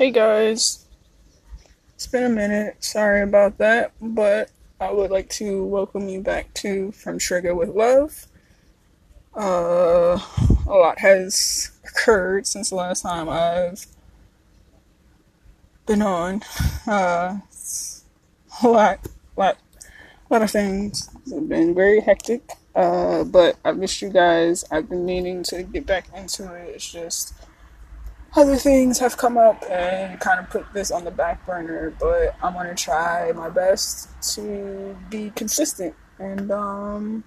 Hey guys, it's been a minute. Sorry about that, but I would like to welcome you back to From Trigga with Love. Uh, a lot has occurred since the last time I've been on. Uh, a lot, lot, lot of things have been very hectic. Uh, but I missed you guys. I've been meaning to get back into it. It's just other things have come up and kind of put this on the back burner, but I'm gonna try my best to be consistent and um,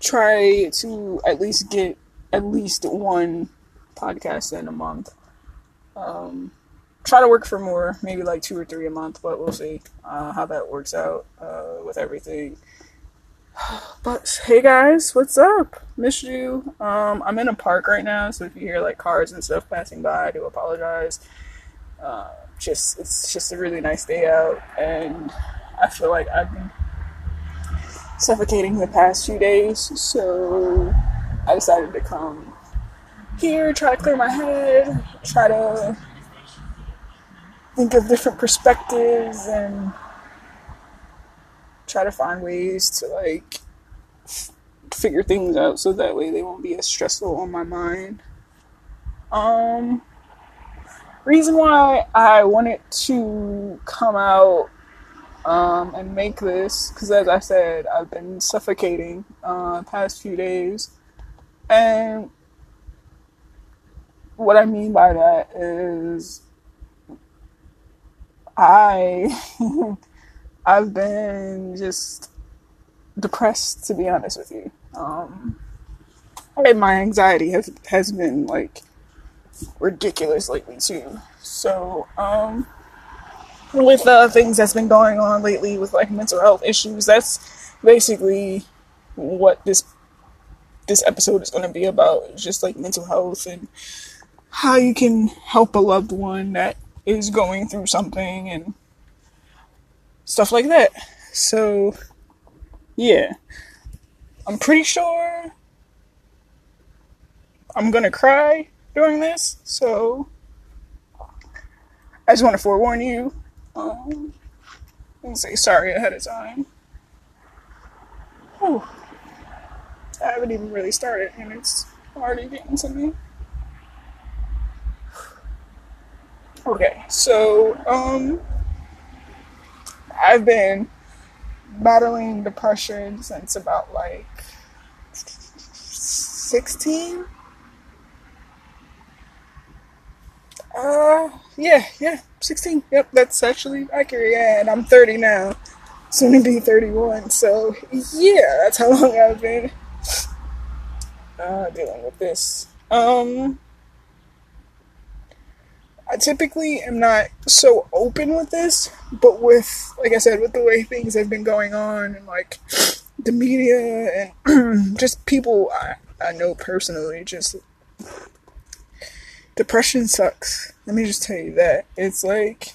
try to at least get at least one podcast in a month. Um, try to work for more, maybe like two or three a month, but we'll see uh, how that works out uh, with everything. But hey guys, what's up? Missed you. Um, I'm in a park right now, so if you hear like cars and stuff passing by, I do apologize. Uh, just it's just a really nice day out, and I feel like I've been suffocating the past few days, so I decided to come here, try to clear my head, try to think of different perspectives, and try to find ways to like figure things out so that way they won't be as stressful on my mind. Um, reason why I wanted to come out um, and make this because, as I said, I've been suffocating uh, past few days, and what I mean by that is I I've been just depressed to be honest with you. Um, and my anxiety has has been like ridiculous lately too. So, um, with the uh, things that's been going on lately with like mental health issues, that's basically what this this episode is going to be about. It's just like mental health and how you can help a loved one that is going through something and stuff like that. So, yeah. I'm pretty sure I'm gonna cry during this, so I just want to forewarn you um, and say sorry ahead of time. Whew. I haven't even really started, and it's already getting to me. Okay, so, um, I've been battling depression since about like 16. Uh, yeah, yeah, 16. Yep, that's actually accurate. Yeah, and I'm 30 now, soon to be 31. So, yeah, that's how long I've been uh, dealing with this. Um, I typically am not so open with this, but with, like I said, with the way things have been going on and like the media and just people I, I know personally, just depression sucks. Let me just tell you that. It's like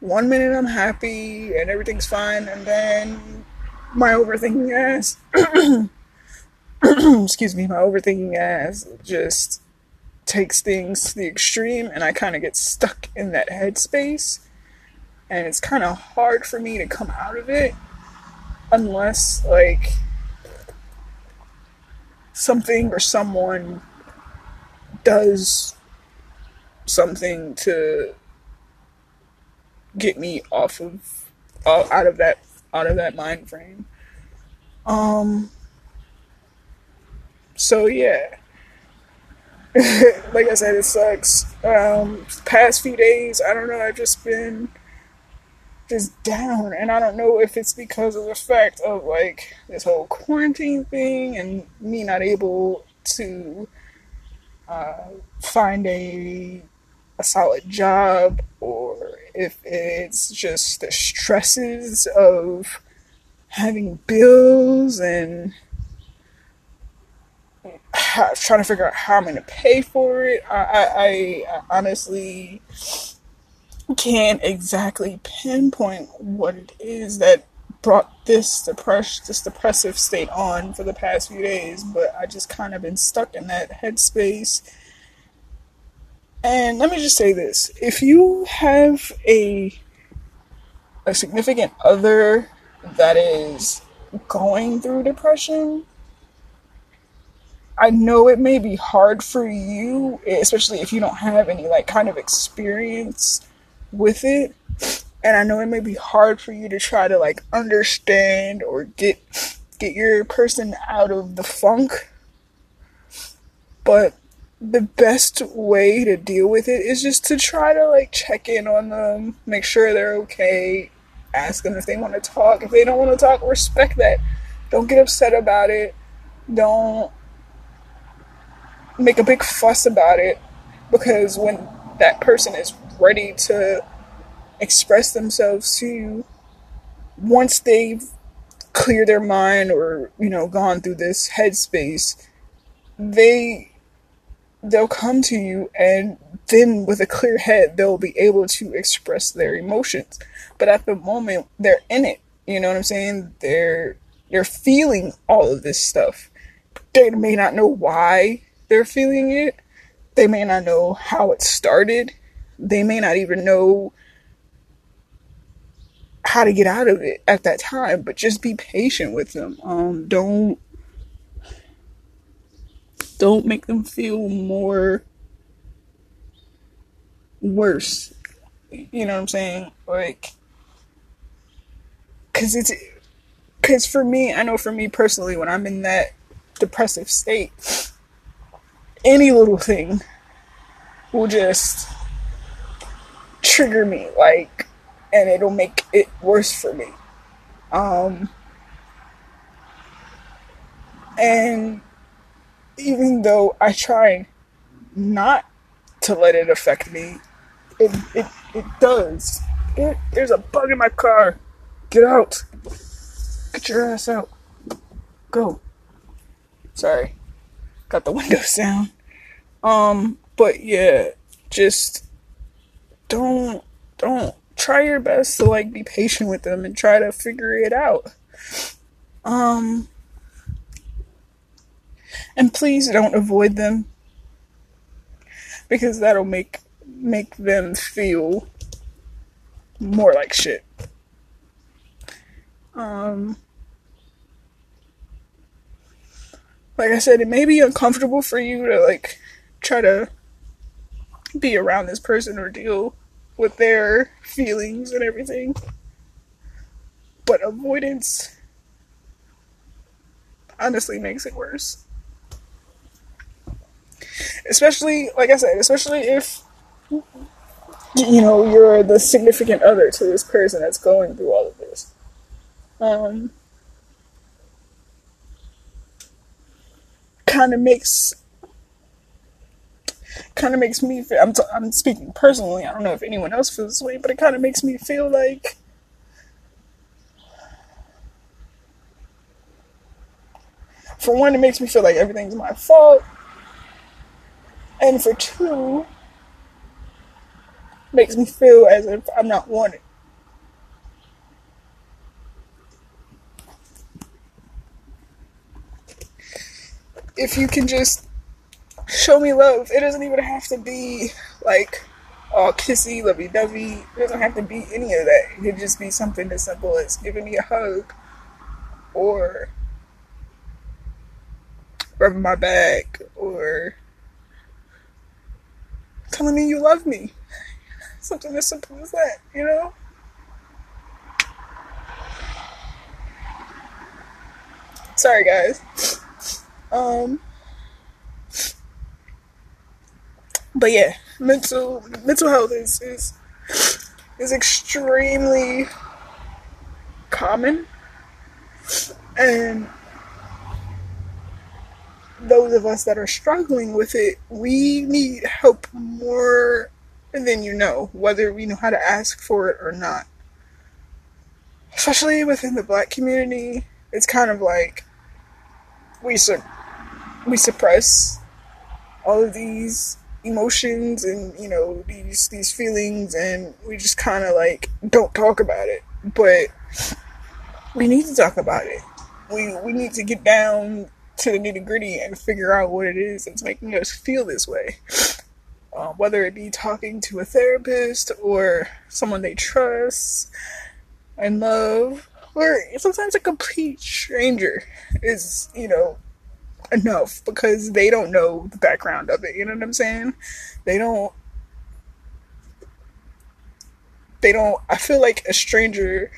one minute I'm happy and everything's fine, and then my overthinking ass, excuse me, my overthinking ass just takes things to the extreme and I kind of get stuck in that headspace. And it's kind of hard for me to come out of it unless, like, something or someone does something to get me off of uh, out of that out of that mind frame um so yeah like I said, it sucks. Um, past few days, I don't know. I've just been just down, and I don't know if it's because of the fact of like this whole quarantine thing and me not able to uh, find a a solid job, or if it's just the stresses of having bills and trying to figure out how I'm going to pay for it. I, I, I honestly can't exactly pinpoint what it is that brought this depression, this depressive state on for the past few days, but I just kind of been stuck in that headspace. And let me just say this if you have a a significant other that is going through depression, I know it may be hard for you, especially if you don't have any like kind of experience with it. And I know it may be hard for you to try to like understand or get get your person out of the funk. But the best way to deal with it is just to try to like check in on them, make sure they're okay, ask them if they want to talk. If they don't want to talk, respect that. Don't get upset about it. Don't make a big fuss about it because when that person is ready to express themselves to you, once they've cleared their mind or, you know, gone through this headspace, they they'll come to you and then with a clear head they'll be able to express their emotions. But at the moment they're in it. You know what I'm saying? They're they're feeling all of this stuff. They may not know why they're feeling it. They may not know how it started. They may not even know how to get out of it at that time, but just be patient with them. Um, don't don't make them feel more worse. You know what I'm saying? Like, cause it's, cause for me, I know for me personally, when I'm in that depressive state, any little thing will just trigger me, like, and it'll make it worse for me. Um, and even though I try not to let it affect me, it it, it does. It, there's a bug in my car. Get out. Get your ass out. Go. Sorry. Got the windows down. Um, but yeah, just don't don't try your best to like be patient with them and try to figure it out. Um and please don't avoid them because that'll make make them feel more like shit. Um like I said, it may be uncomfortable for you to like try to be around this person or deal with their feelings and everything. But avoidance honestly makes it worse especially like I said, especially if you know you're the significant other to this person that's going through all of this. Um, kind of makes kind of makes me feel. I'm t- I'm speaking personally. I don't know if anyone else feels this way, but it kind of makes me feel like. For one, it makes me feel like everything's my fault and for two, makes me feel as if I'm not wanted. If you can just show me love, it doesn't even have to be like all kissy, lovey dovey. It doesn't have to be any of that. It could just be something as simple as giving me a hug or rubbing my back or telling me you love me. Something as simple as that, you know? Sorry, guys. Um, but yeah, mental mental health is is is extremely common, and those of us that are struggling with it, we need help more than you know, whether we know how to ask for it or not. Especially within the black community, it's kind of like we su- we suppress all of these emotions and you know these these feelings and we just kind of like don't talk about it but we need to talk about it we we need to get down to the nitty gritty and figure out what it is that's making us feel this way. Um, whether it be talking to a therapist or someone they trust and love, or sometimes a complete stranger is, you know, enough because they don't know the background of it. You know what I'm saying? They don't. They don't. I feel like a stranger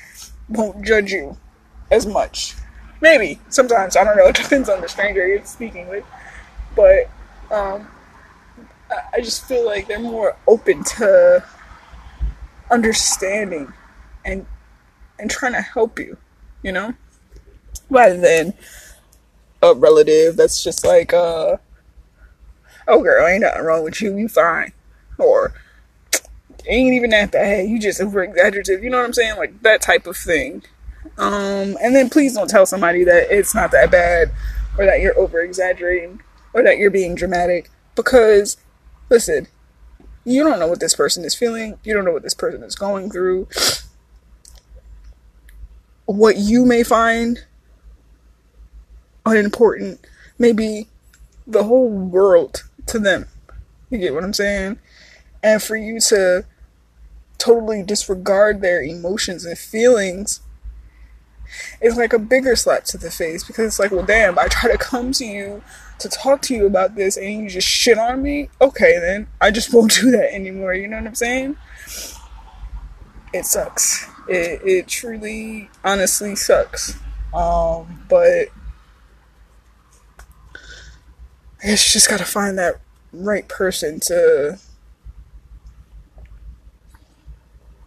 won't judge you as much. Maybe sometimes I don't know. It depends on the stranger you're speaking with, but um, I just feel like they're more open to understanding and and trying to help you, you know, rather than a relative that's just like, uh, oh girl, ain't nothing wrong with you, you fine, or ain't even that bad, you just over exaggerative, you know what I'm saying, like that type of thing. Um, and then please don't tell somebody that it's not that bad, or that you're over exaggerating, or that you're being dramatic, because listen, you don't know what this person is feeling, you don't know what this person is going through. What you may find unimportant maybe the whole world to them. You get what I'm saying? And for you to totally disregard their emotions and feelings it's like a bigger slap to the face because it's like, well, damn, I try to come to you to talk to you about this and you just shit on me. Okay, then I just won't do that anymore. You know what I'm saying? It sucks. It it truly, honestly sucks. Um, but I guess you just gotta find that right person to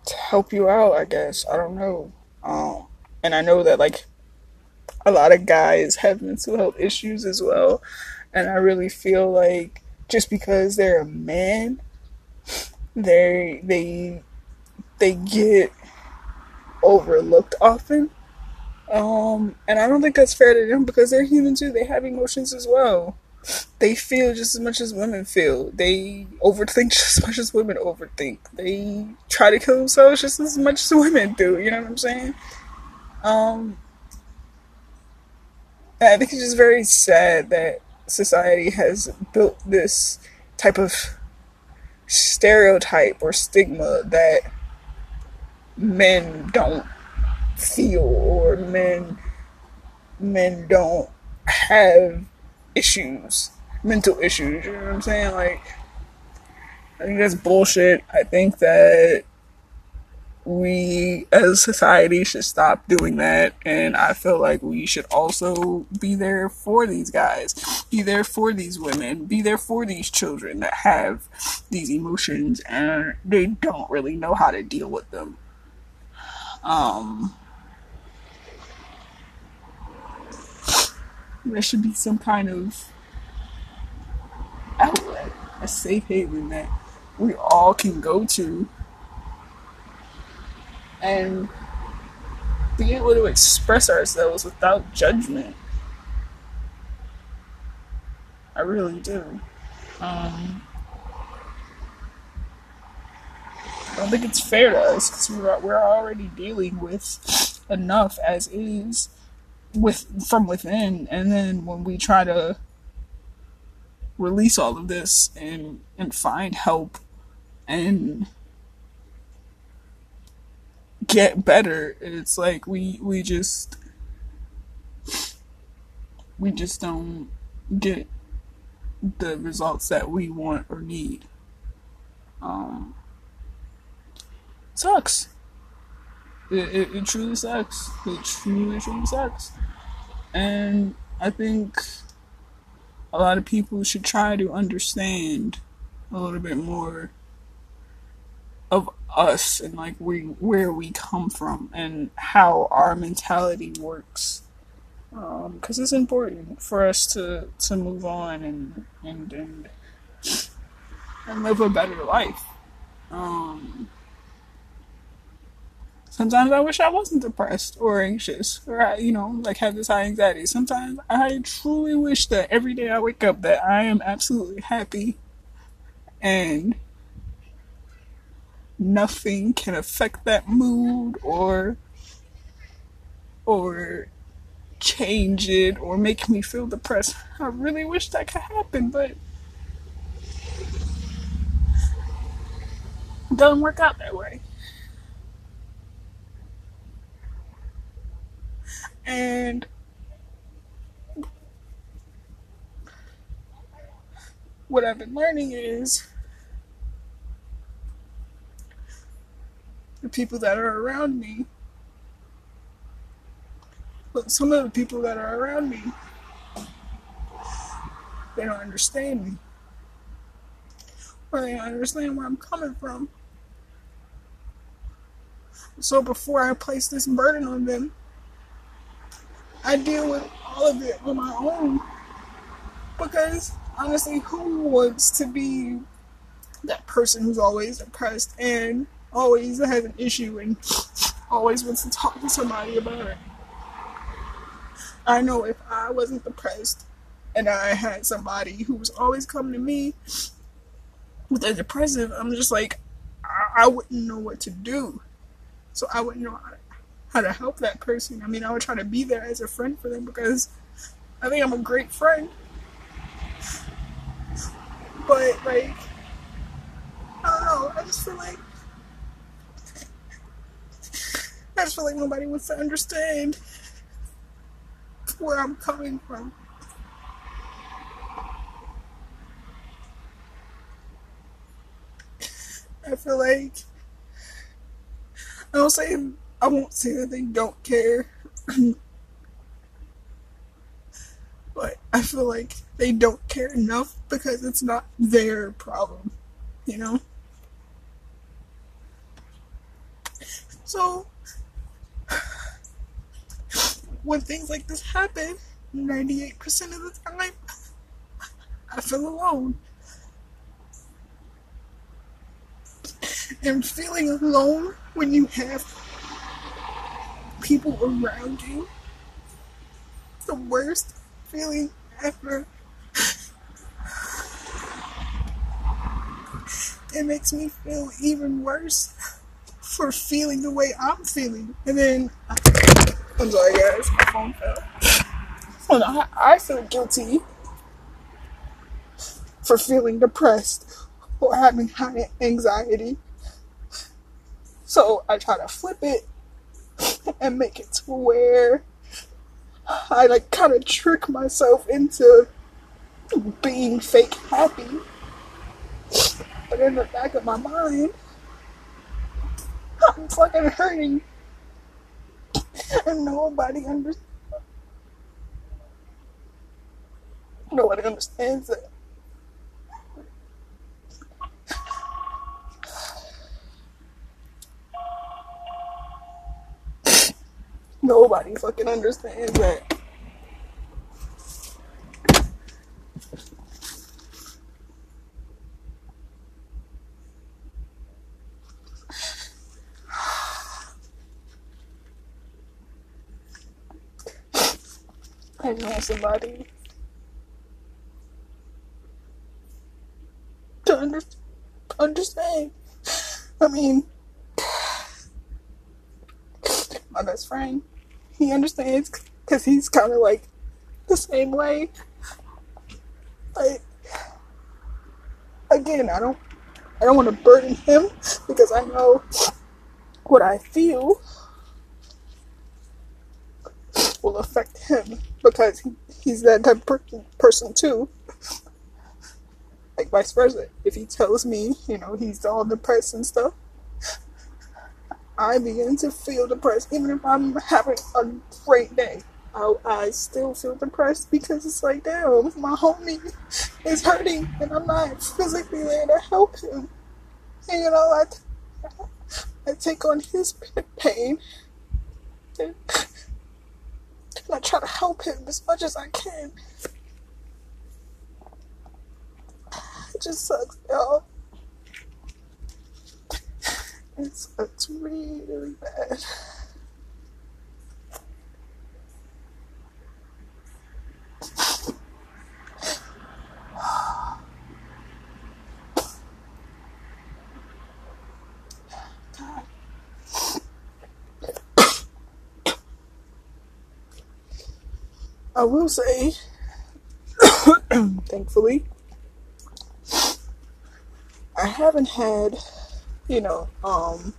to help you out. I guess I don't know. Um, and I know that like a lot of guys have mental health issues as well, and I really feel like just because they're a man, they they they get overlooked often. Um, and I don't think that's fair to them because they're human too. They have emotions as well they feel just as much as women feel. They overthink just as much as women overthink. They try to kill themselves just as much as women do. You know what I'm saying? Um, I think it's just very sad that society has built this type of stereotype or stigma that men don't feel or men men don't have issues, mental issues. You know what I'm saying? Like, I think that's bullshit. I think that we as a society should stop doing that and i feel like we should also be there for these guys be there for these women be there for these children that have these emotions and they don't really know how to deal with them um there should be some kind of outlet, a safe haven that we all can go to and be able to express ourselves without judgment. I really do. Um, I don't think it's fair to us because we're, we're already dealing with enough as is with from within. And then when we try to release all of this and and find help and get better it's like we we just we just don't get the results that we want or need. Um sucks it, it, it truly sucks. It truly, truly sucks. And I think a lot of people should try to understand a little bit more of us and like we where we come from and how our mentality works because um, it's important for us to to move on and and and, and live a better life um, Sometimes I wish I wasn't depressed or anxious or, I, you know, like have this high anxiety. Sometimes I truly wish that every day I wake up that I am absolutely happy and nothing can affect that mood or or change it or make me feel depressed. I really wish that could happen, but doesn't work out that way. And what I've been learning is the people that are around me, but some of the people that are around me, they don't understand me. Or they don't understand where I'm coming from. So before I place this burden on them, I deal with all of it on my own. Because honestly, who wants to be that person who's always depressed and always has an issue and always wants to talk to somebody about it? I know if I wasn't depressed and I had somebody who was always coming to me with a depressive, I'm just like, I, I wouldn't know what to do. So I wouldn't know how to, how to help that person. I mean, I would try to be there as a friend for them because I think I'm a great friend. But, like, I don't know. I just feel like. I just feel like nobody wants to understand where I'm coming from. I feel like I don't say I won't say that they don't care, but I feel like they don't care enough because it's not their problem, you know. So when things like this happen, 98% of the time, I feel alone. And feeling alone when you have people around you, the worst feeling It makes me feel even worse for feeling the way I'm feeling. And then I'm sorry, guys. My phone fell. And I, I feel guilty for feeling depressed or having high anxiety. So I try to flip it and make it to where I like kind of trick myself into being fake happy. But in the back of my mind, I'm fucking hurting and nobody understands. Nobody understands it. Nobody fucking understands that. I know somebody to under, understand. I mean, my best friend, he understands because he's kind of like the same way. Like, again, I don't, I don't want to burden him because I know what I feel will affect him because he, he's that type of per- person too. Like vice versa. If he tells me, you know, he's all depressed and stuff, I begin to feel depressed, even if I'm having a great day. I, I still feel depressed because it's like, damn, my homie is hurting and I'm not physically there to help him. And, you know, I, I take on his pain. And, and I try to help him as much as I can. It just sucks, y'all. It sucks really, really bad. I will say, thankfully, I haven't had you know, um,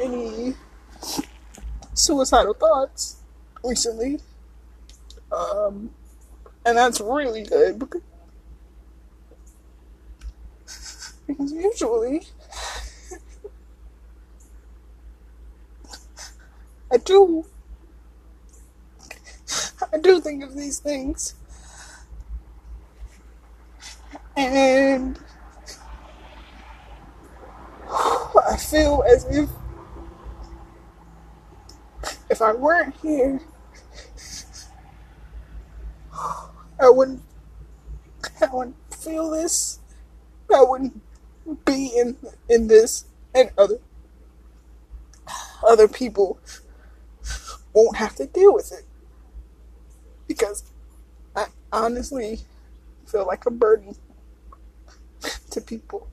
any suicidal thoughts recently. Um, and that's really good because, because usually I do I do think of these things and I feel as if if I weren't here, I wouldn't I wouldn't feel this. I wouldn't be in in this and other other people won't have to deal with it. Because I honestly feel like a burden to people.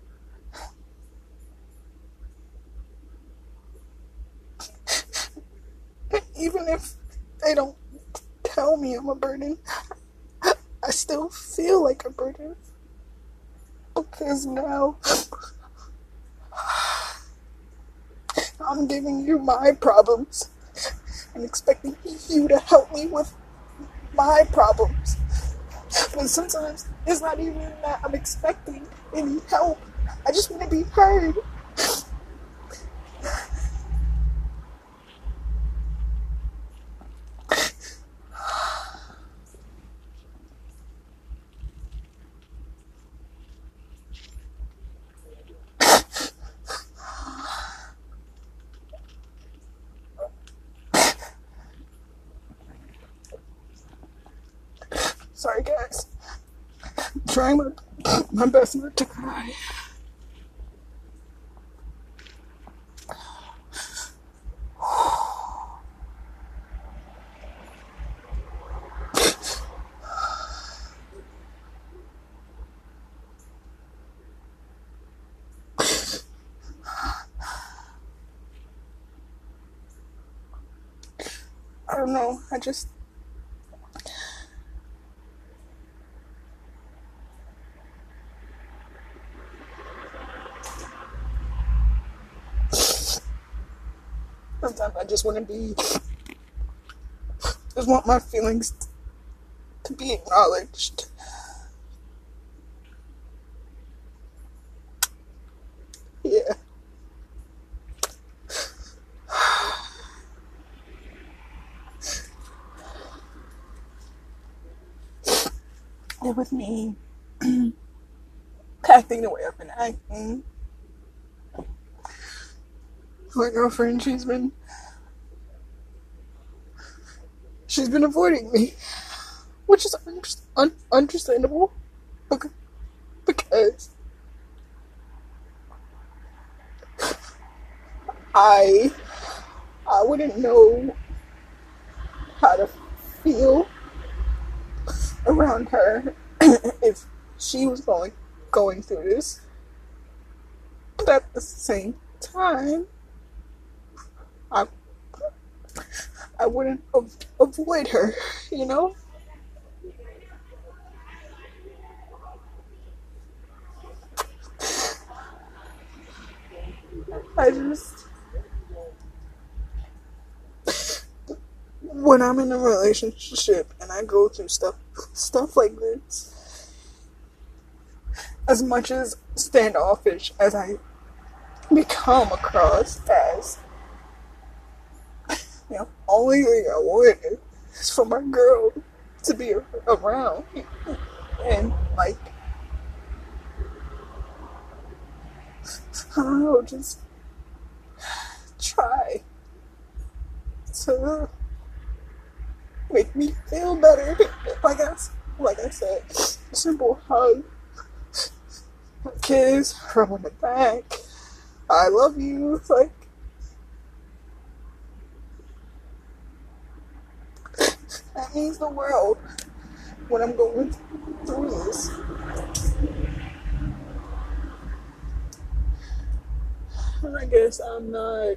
Even if they don't tell me I'm a burden, I still feel like a burden. Because now I'm giving you my problems and expecting you to help me with my problems. But sometimes it's not even that I'm expecting any help. I just want to be heard. Sorry, guys. I'm trying my, my best not to cry. I don't know. I just Sometimes I just want to be, just want my feelings to be acknowledged. Yeah. And with me acting the way I've been acting, my girlfriend, she's been she's been avoiding me, which is un- un- understandable bec- because I I wouldn't know how to feel around her if she was going going through this. But at the same time, I I wouldn't av- avoid her, you know. I just when I'm in a relationship and I go through stuff stuff like this, as much as standoffish as I become across as only thing I want is for my girl to be around and like I don't know, just try to make me feel better. Like I, like I said, simple hug, kiss, rub on the back. I love you. It's like that means the world when I'm going through this. And I guess I'm not.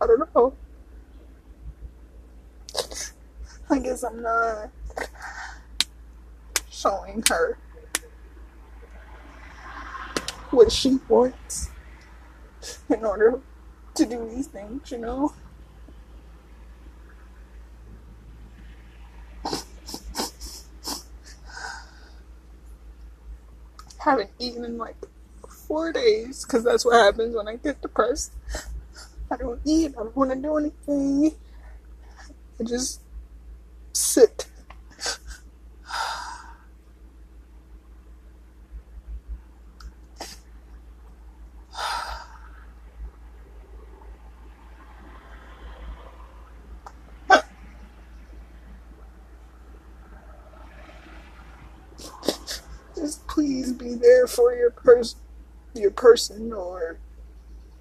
I don't know. I guess I'm not showing her what she wants in order to do these things, you know? I haven't eaten in like four days because that's what happens when I get depressed. I don't eat, I don't want to do anything. I just sit. Just please be there for your person, your person, or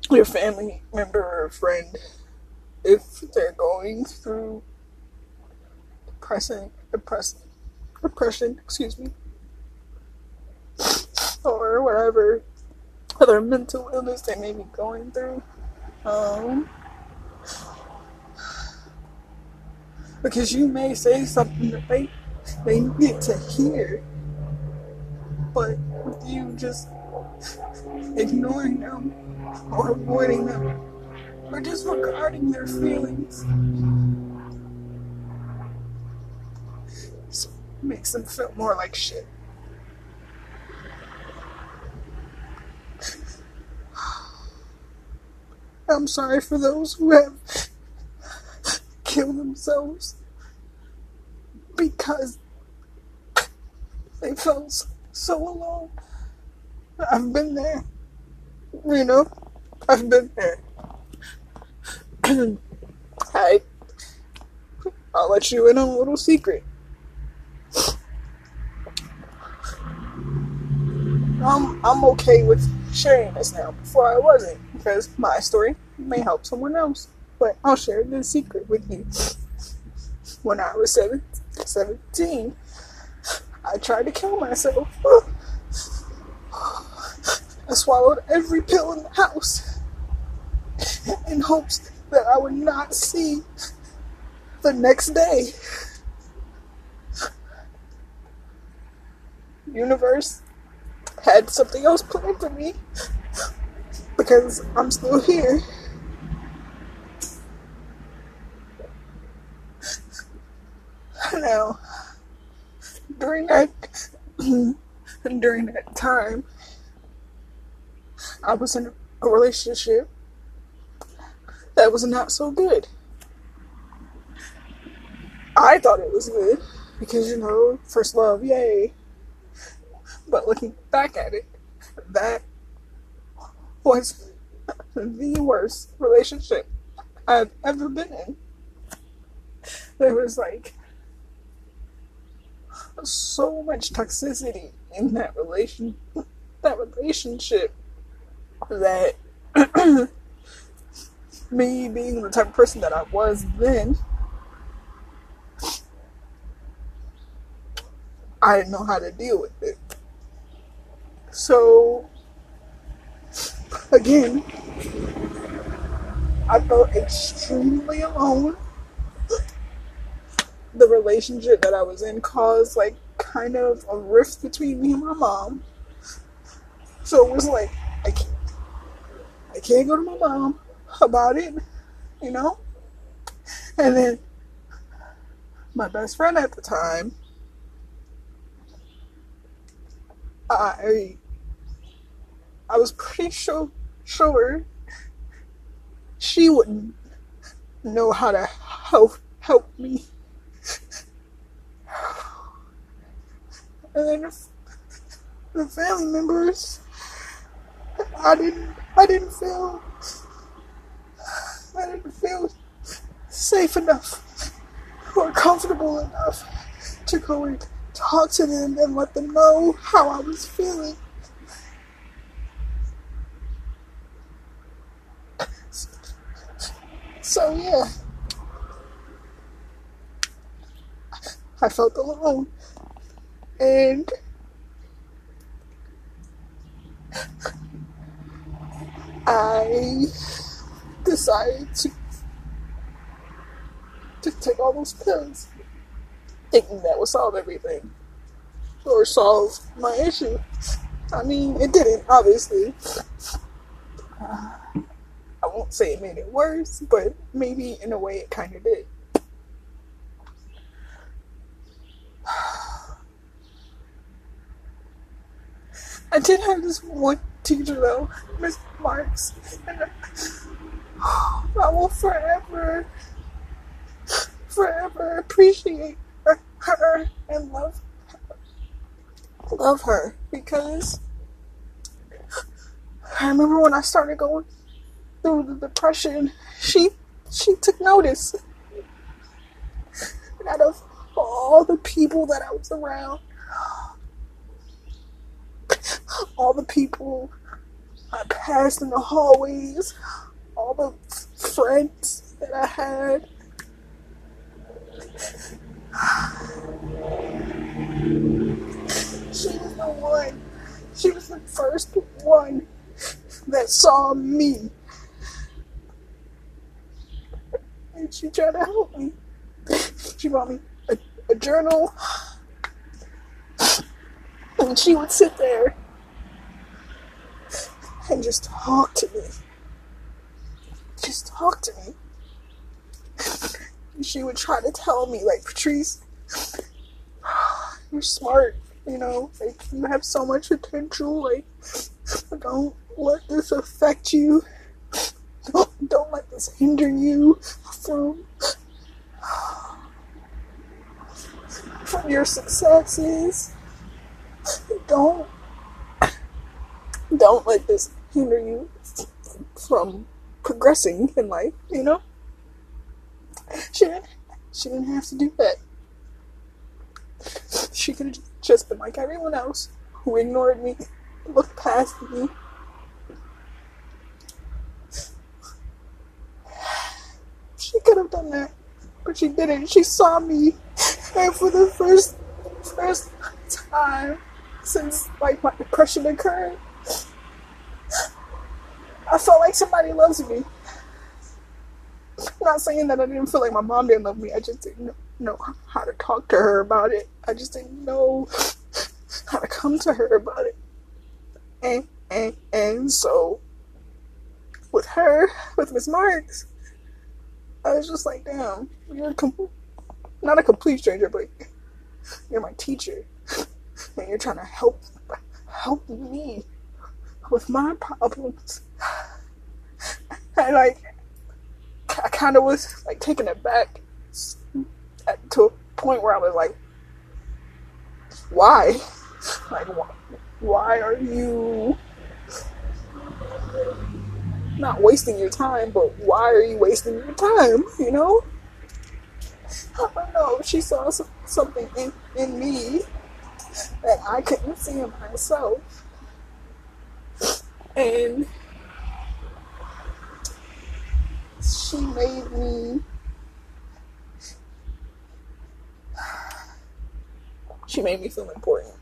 your family member or friend if they're going through depressing, depressing, depression, excuse me, or whatever other mental illness they may be going through. Um, because you may say something that they they need to hear, but with you just ignoring them or avoiding them or disregarding their feelings makes them feel more like shit. I'm sorry for those who have killed themselves because they felt so alone. I've been there. You know, I've been there. I, I'll let you in on a little secret. I'm, I'm okay with sharing this now. Before I wasn't, because my story may help someone else. But I'll share this secret with you. When I was seven, 17, I tried to kill myself. I swallowed every pill in the house in hopes that I would not see the next day. Universe had something else planned for me because I'm still here. Now, during that during that time, I was in a relationship that was not so good. I thought it was good because you know, first love, yay. But looking back at it, that was the worst relationship I've ever been in. There was like so much toxicity in that relation that relationship that me being the type of person that I was then I didn't know how to deal with it. So again I felt extremely alone the relationship that I was in caused like kind of a rift between me and my mom. So it was like I can't, I can't go to my mom about it, you know. And then my best friend at the time, I I was pretty sure sure she wouldn't know how to help help me and then the family members, I didn't, I didn't feel, I didn't feel safe enough or comfortable enough to go and talk to them and let them know how I was feeling. So yeah, I felt alone. And I decided to to take all those pills, thinking that would solve everything or solve my issue. I mean, it didn't, obviously. I won't say it made it worse, but maybe in a way it kind of did. I did have this one teacher though, Miss Marks, and I will forever, forever appreciate her, her and love her, love her because I remember when I started going through the depression, she she took notice. And out of all the people that I was around, all the people I passed in the hallways, all the friends that I had. She was the one. She was the first one that saw me. And she tried to help me. She brought me a, a journal. And she would sit there and just talk to me. Just talk to me. She would try to tell me, like, Patrice, you're smart, you know, like, you have so much potential, like, don't let this affect you. Don't, don't let this hinder you from from your successes. Don't don't let this hinder you from progressing in life, you know? She didn't, she didn't have to do that. She could have just been like everyone else who ignored me, looked past me. She could have done that, but she didn't. She saw me, and for the first first time since like my depression occurred, I felt like somebody loves me. I'm not saying that I didn't feel like my mom didn't love me. I just didn't know how to talk to her about it. I just didn't know how to come to her about it. And and and so with her, with Miss Marks, I was just like, damn, you're com- not a complete stranger, but you're my teacher, and you're trying to help help me with my problems. And like, I kind of was like taken aback to a point where I was like, why? Like, wh- why are you not wasting your time, but why are you wasting your time? You know? I don't know. She saw some, something in, in me that I couldn't see in myself. And she made me she made me feel important.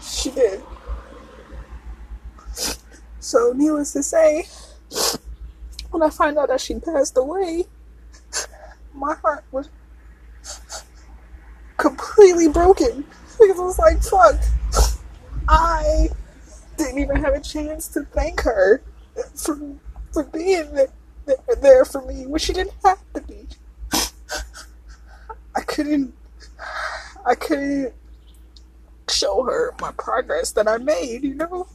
She did. So needless to say, when I find out that she passed away, my heart was completely broken. Because I was like, fuck. I didn't even have a chance to thank her for for being there, there for me when she didn't have to be. I couldn't I couldn't show her my progress that I made, you know?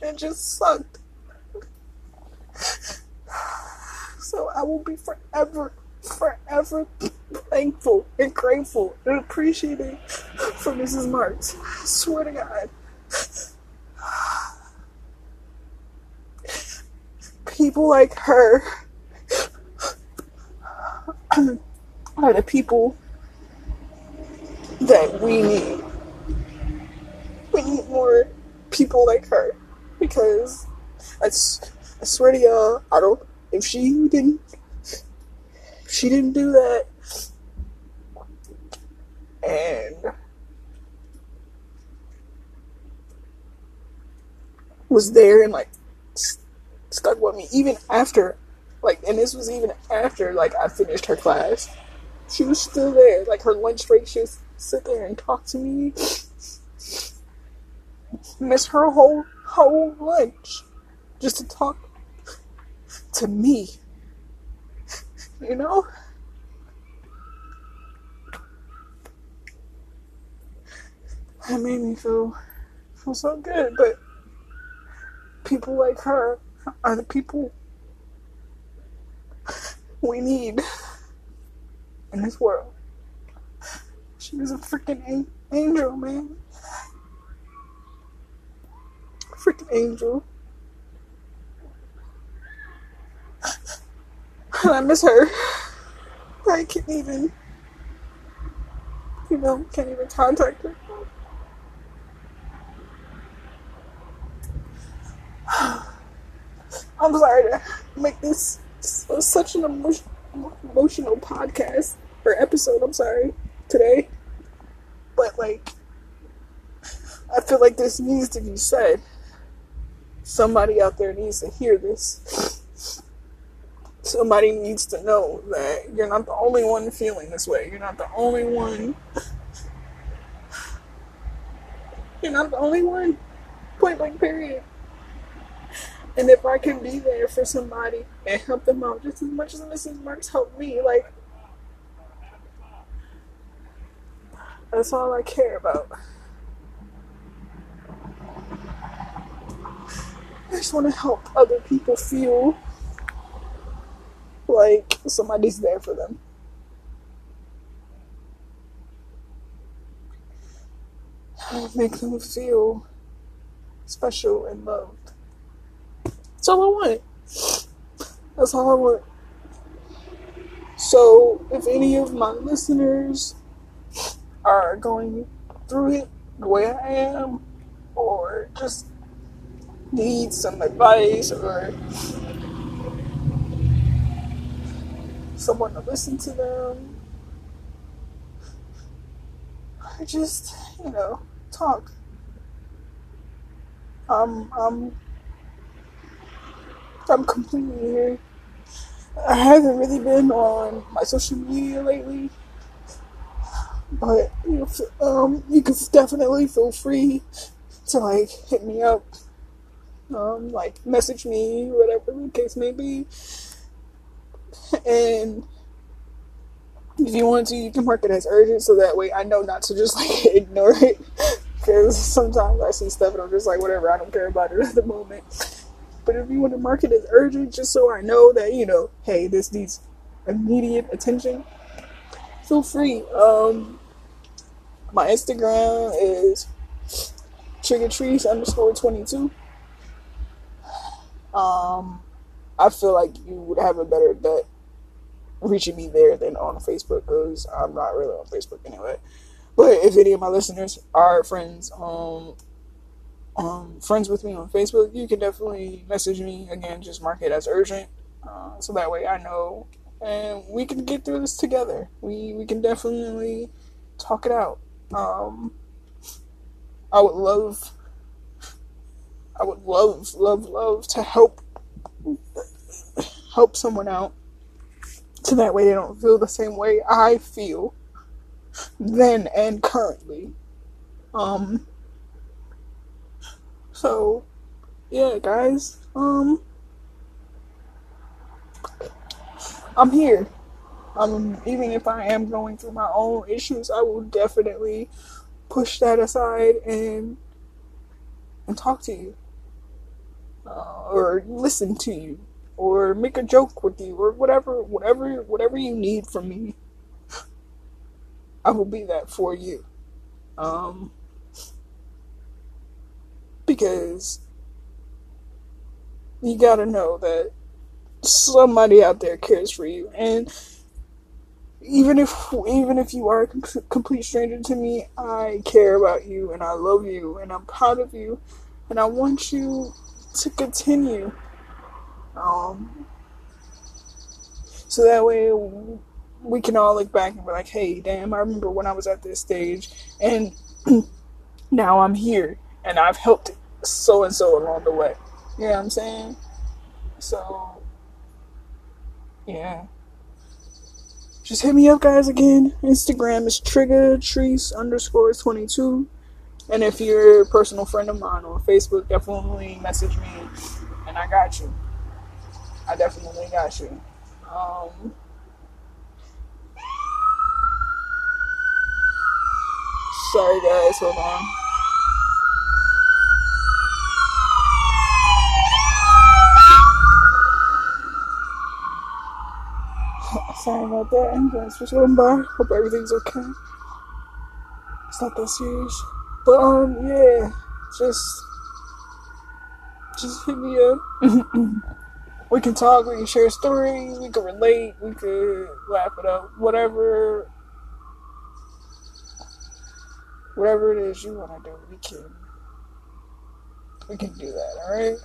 It just sucked. So I will be forever, forever thankful and grateful and appreciative for Mrs. Marks. I swear to God. People like her are the people that we need. We need more people like her because I, swear to y'all, I don't. If she didn't, if she didn't do that, and was there and like stuck with me even after like and this was even after like I finished her class She was still there. Like her lunch break, she would sit there and talk to me. Miss her whole whole lunch just to talk to me. You know? That made me feel feel so good, but people like her are the people we need in this world. She was a freaking angel, man. Freaking angel. I miss her. I can't even, you know, can't even contact her. I'm sorry to make this such an emotion, emotional podcast or episode. I'm sorry today, but like, I feel like this needs to be said. Somebody out there needs to hear this. Somebody needs to know that you're not the only one feeling this way. You're not the only one. You're not the only one. Point blank, period. And if I can be there for somebody and help them out just as much as Mrs. Marks helped me, like, that's all I care about. I just want to help other people feel like somebody's there for them. Make them feel special and loved. That's all I want. That's all I want. So, if any of my listeners are going through it the way I am, or just need some advice, or someone to listen to them, or just, you know, talk. Um, um, I'm completely here. I haven't really been on my social media lately, but you um, you can definitely feel free to like hit me up, um, like message me, whatever the case may be, and if you want to, you can mark it as urgent so that way I know not to just like ignore it. Because sometimes I see stuff and I'm just like, whatever, I don't care about it at the moment. But if you want to mark it as urgent, just so I know that, you know, hey, this needs immediate attention, feel free. Um, my Instagram is triggertrees underscore 22. Um, I feel like you would have a better bet reaching me there than on Facebook because I'm not really on Facebook anyway. But if any of my listeners are friends, um, um, friends with me on Facebook, you can definitely message me. Again, just mark it as urgent, uh, so that way I know, and we can get through this together. We we can definitely talk it out. Um, I would love, I would love, love, love to help help someone out, so that way they don't feel the same way I feel then and currently. Um, so, yeah, guys. Um, I'm here. Um, even if I am going through my own issues, I will definitely push that aside and and talk to you, uh, or listen to you, or make a joke with you, or whatever, whatever, whatever you need from me. I will be that for you. Um, because you gotta know that somebody out there cares for you, and even if even if you are a complete stranger to me, I care about you and I love you and I'm proud of you, and I want you to continue. Um, so that way we can all look back and be like, hey, damn, I remember when I was at this stage, and now I'm here, and I've helped so and so along the way. You know what I'm saying? So, yeah. just hit me up, guys. Again, Instagram is trigger triggertrees underscore twenty two, and if you're a personal friend of mine on Facebook, definitely message me, and I got you. I definitely got you. Um, sorry, guys. Hold on. Sorry about that. Ambulance just went by. Hope everything's okay. It's not that serious. But um yeah, just just hit me up. we can talk, we can share stories, we can relate, we could laugh it up, whatever whatever it is you wanna do, we can we can do that, alright?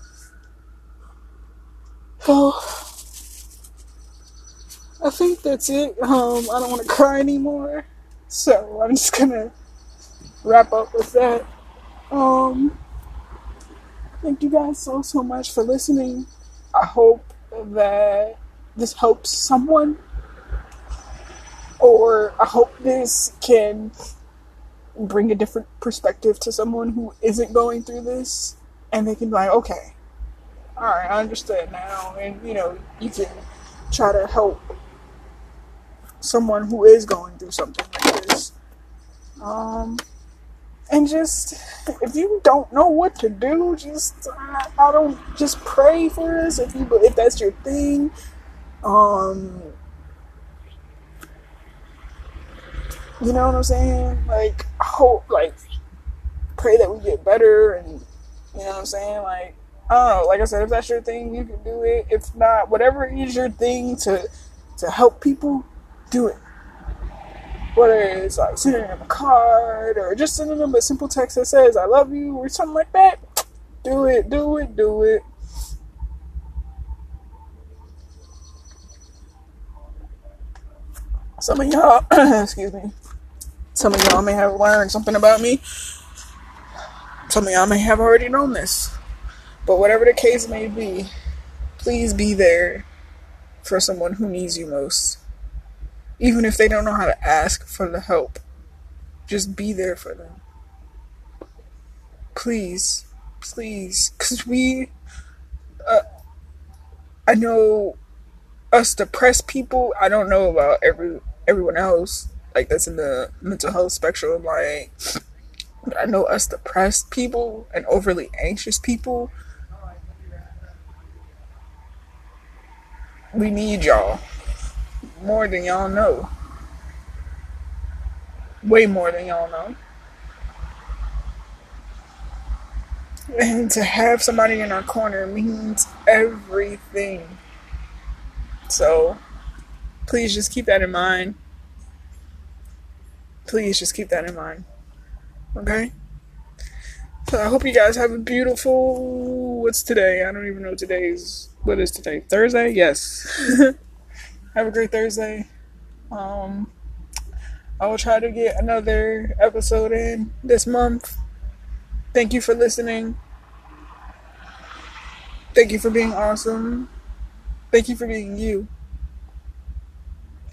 So I think that's it. Um, I don't want to cry anymore, so I'm just gonna wrap up with that. Um, thank you guys so so much for listening. I hope that this helps someone, or I hope this can bring a different perspective to someone who isn't going through this, and they can be like, okay, all right, I understand now, and you know, you can try to help someone who is going through something like this. Um, and just if you don't know what to do, just I, I don't just pray for us if you if that's your thing. Um, you know what I'm saying? Like hope, like pray that we get better, and you know what I'm saying? Like know. Like I said, if that's your thing, you can do it. If not, whatever is your thing to to help people, do it. Whether it's like sending them a card or just sending them a simple text that says "I love you" or something like that, do it, do it, do it. Some of y'all, excuse me, some of y'all may have learned something about me. Some of y'all may have already known this. But whatever the case may be, please be there for someone who needs you most even if they don't know how to ask for the help. Just be there for them. Please, please, because we, uh, I know us depressed people. I don't know about every everyone else like that's in the mental health spectrum. Like, I know us depressed people and overly anxious people. We need y'all more than y'all know. Way more than y'all know. And to have somebody in our corner means everything. So please just keep that in mind. Please just keep that in mind. Okay? So I hope you guys have a beautiful what's today? I don't even know today's what is today? Thursday? Yes. Have a great Thursday. Um, I will try to get another episode in this month. Thank you for listening. Thank you for being awesome. Thank you for being you.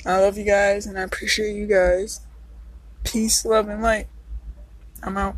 I love you guys and I appreciate you guys. Peace, love, and light. I'm out.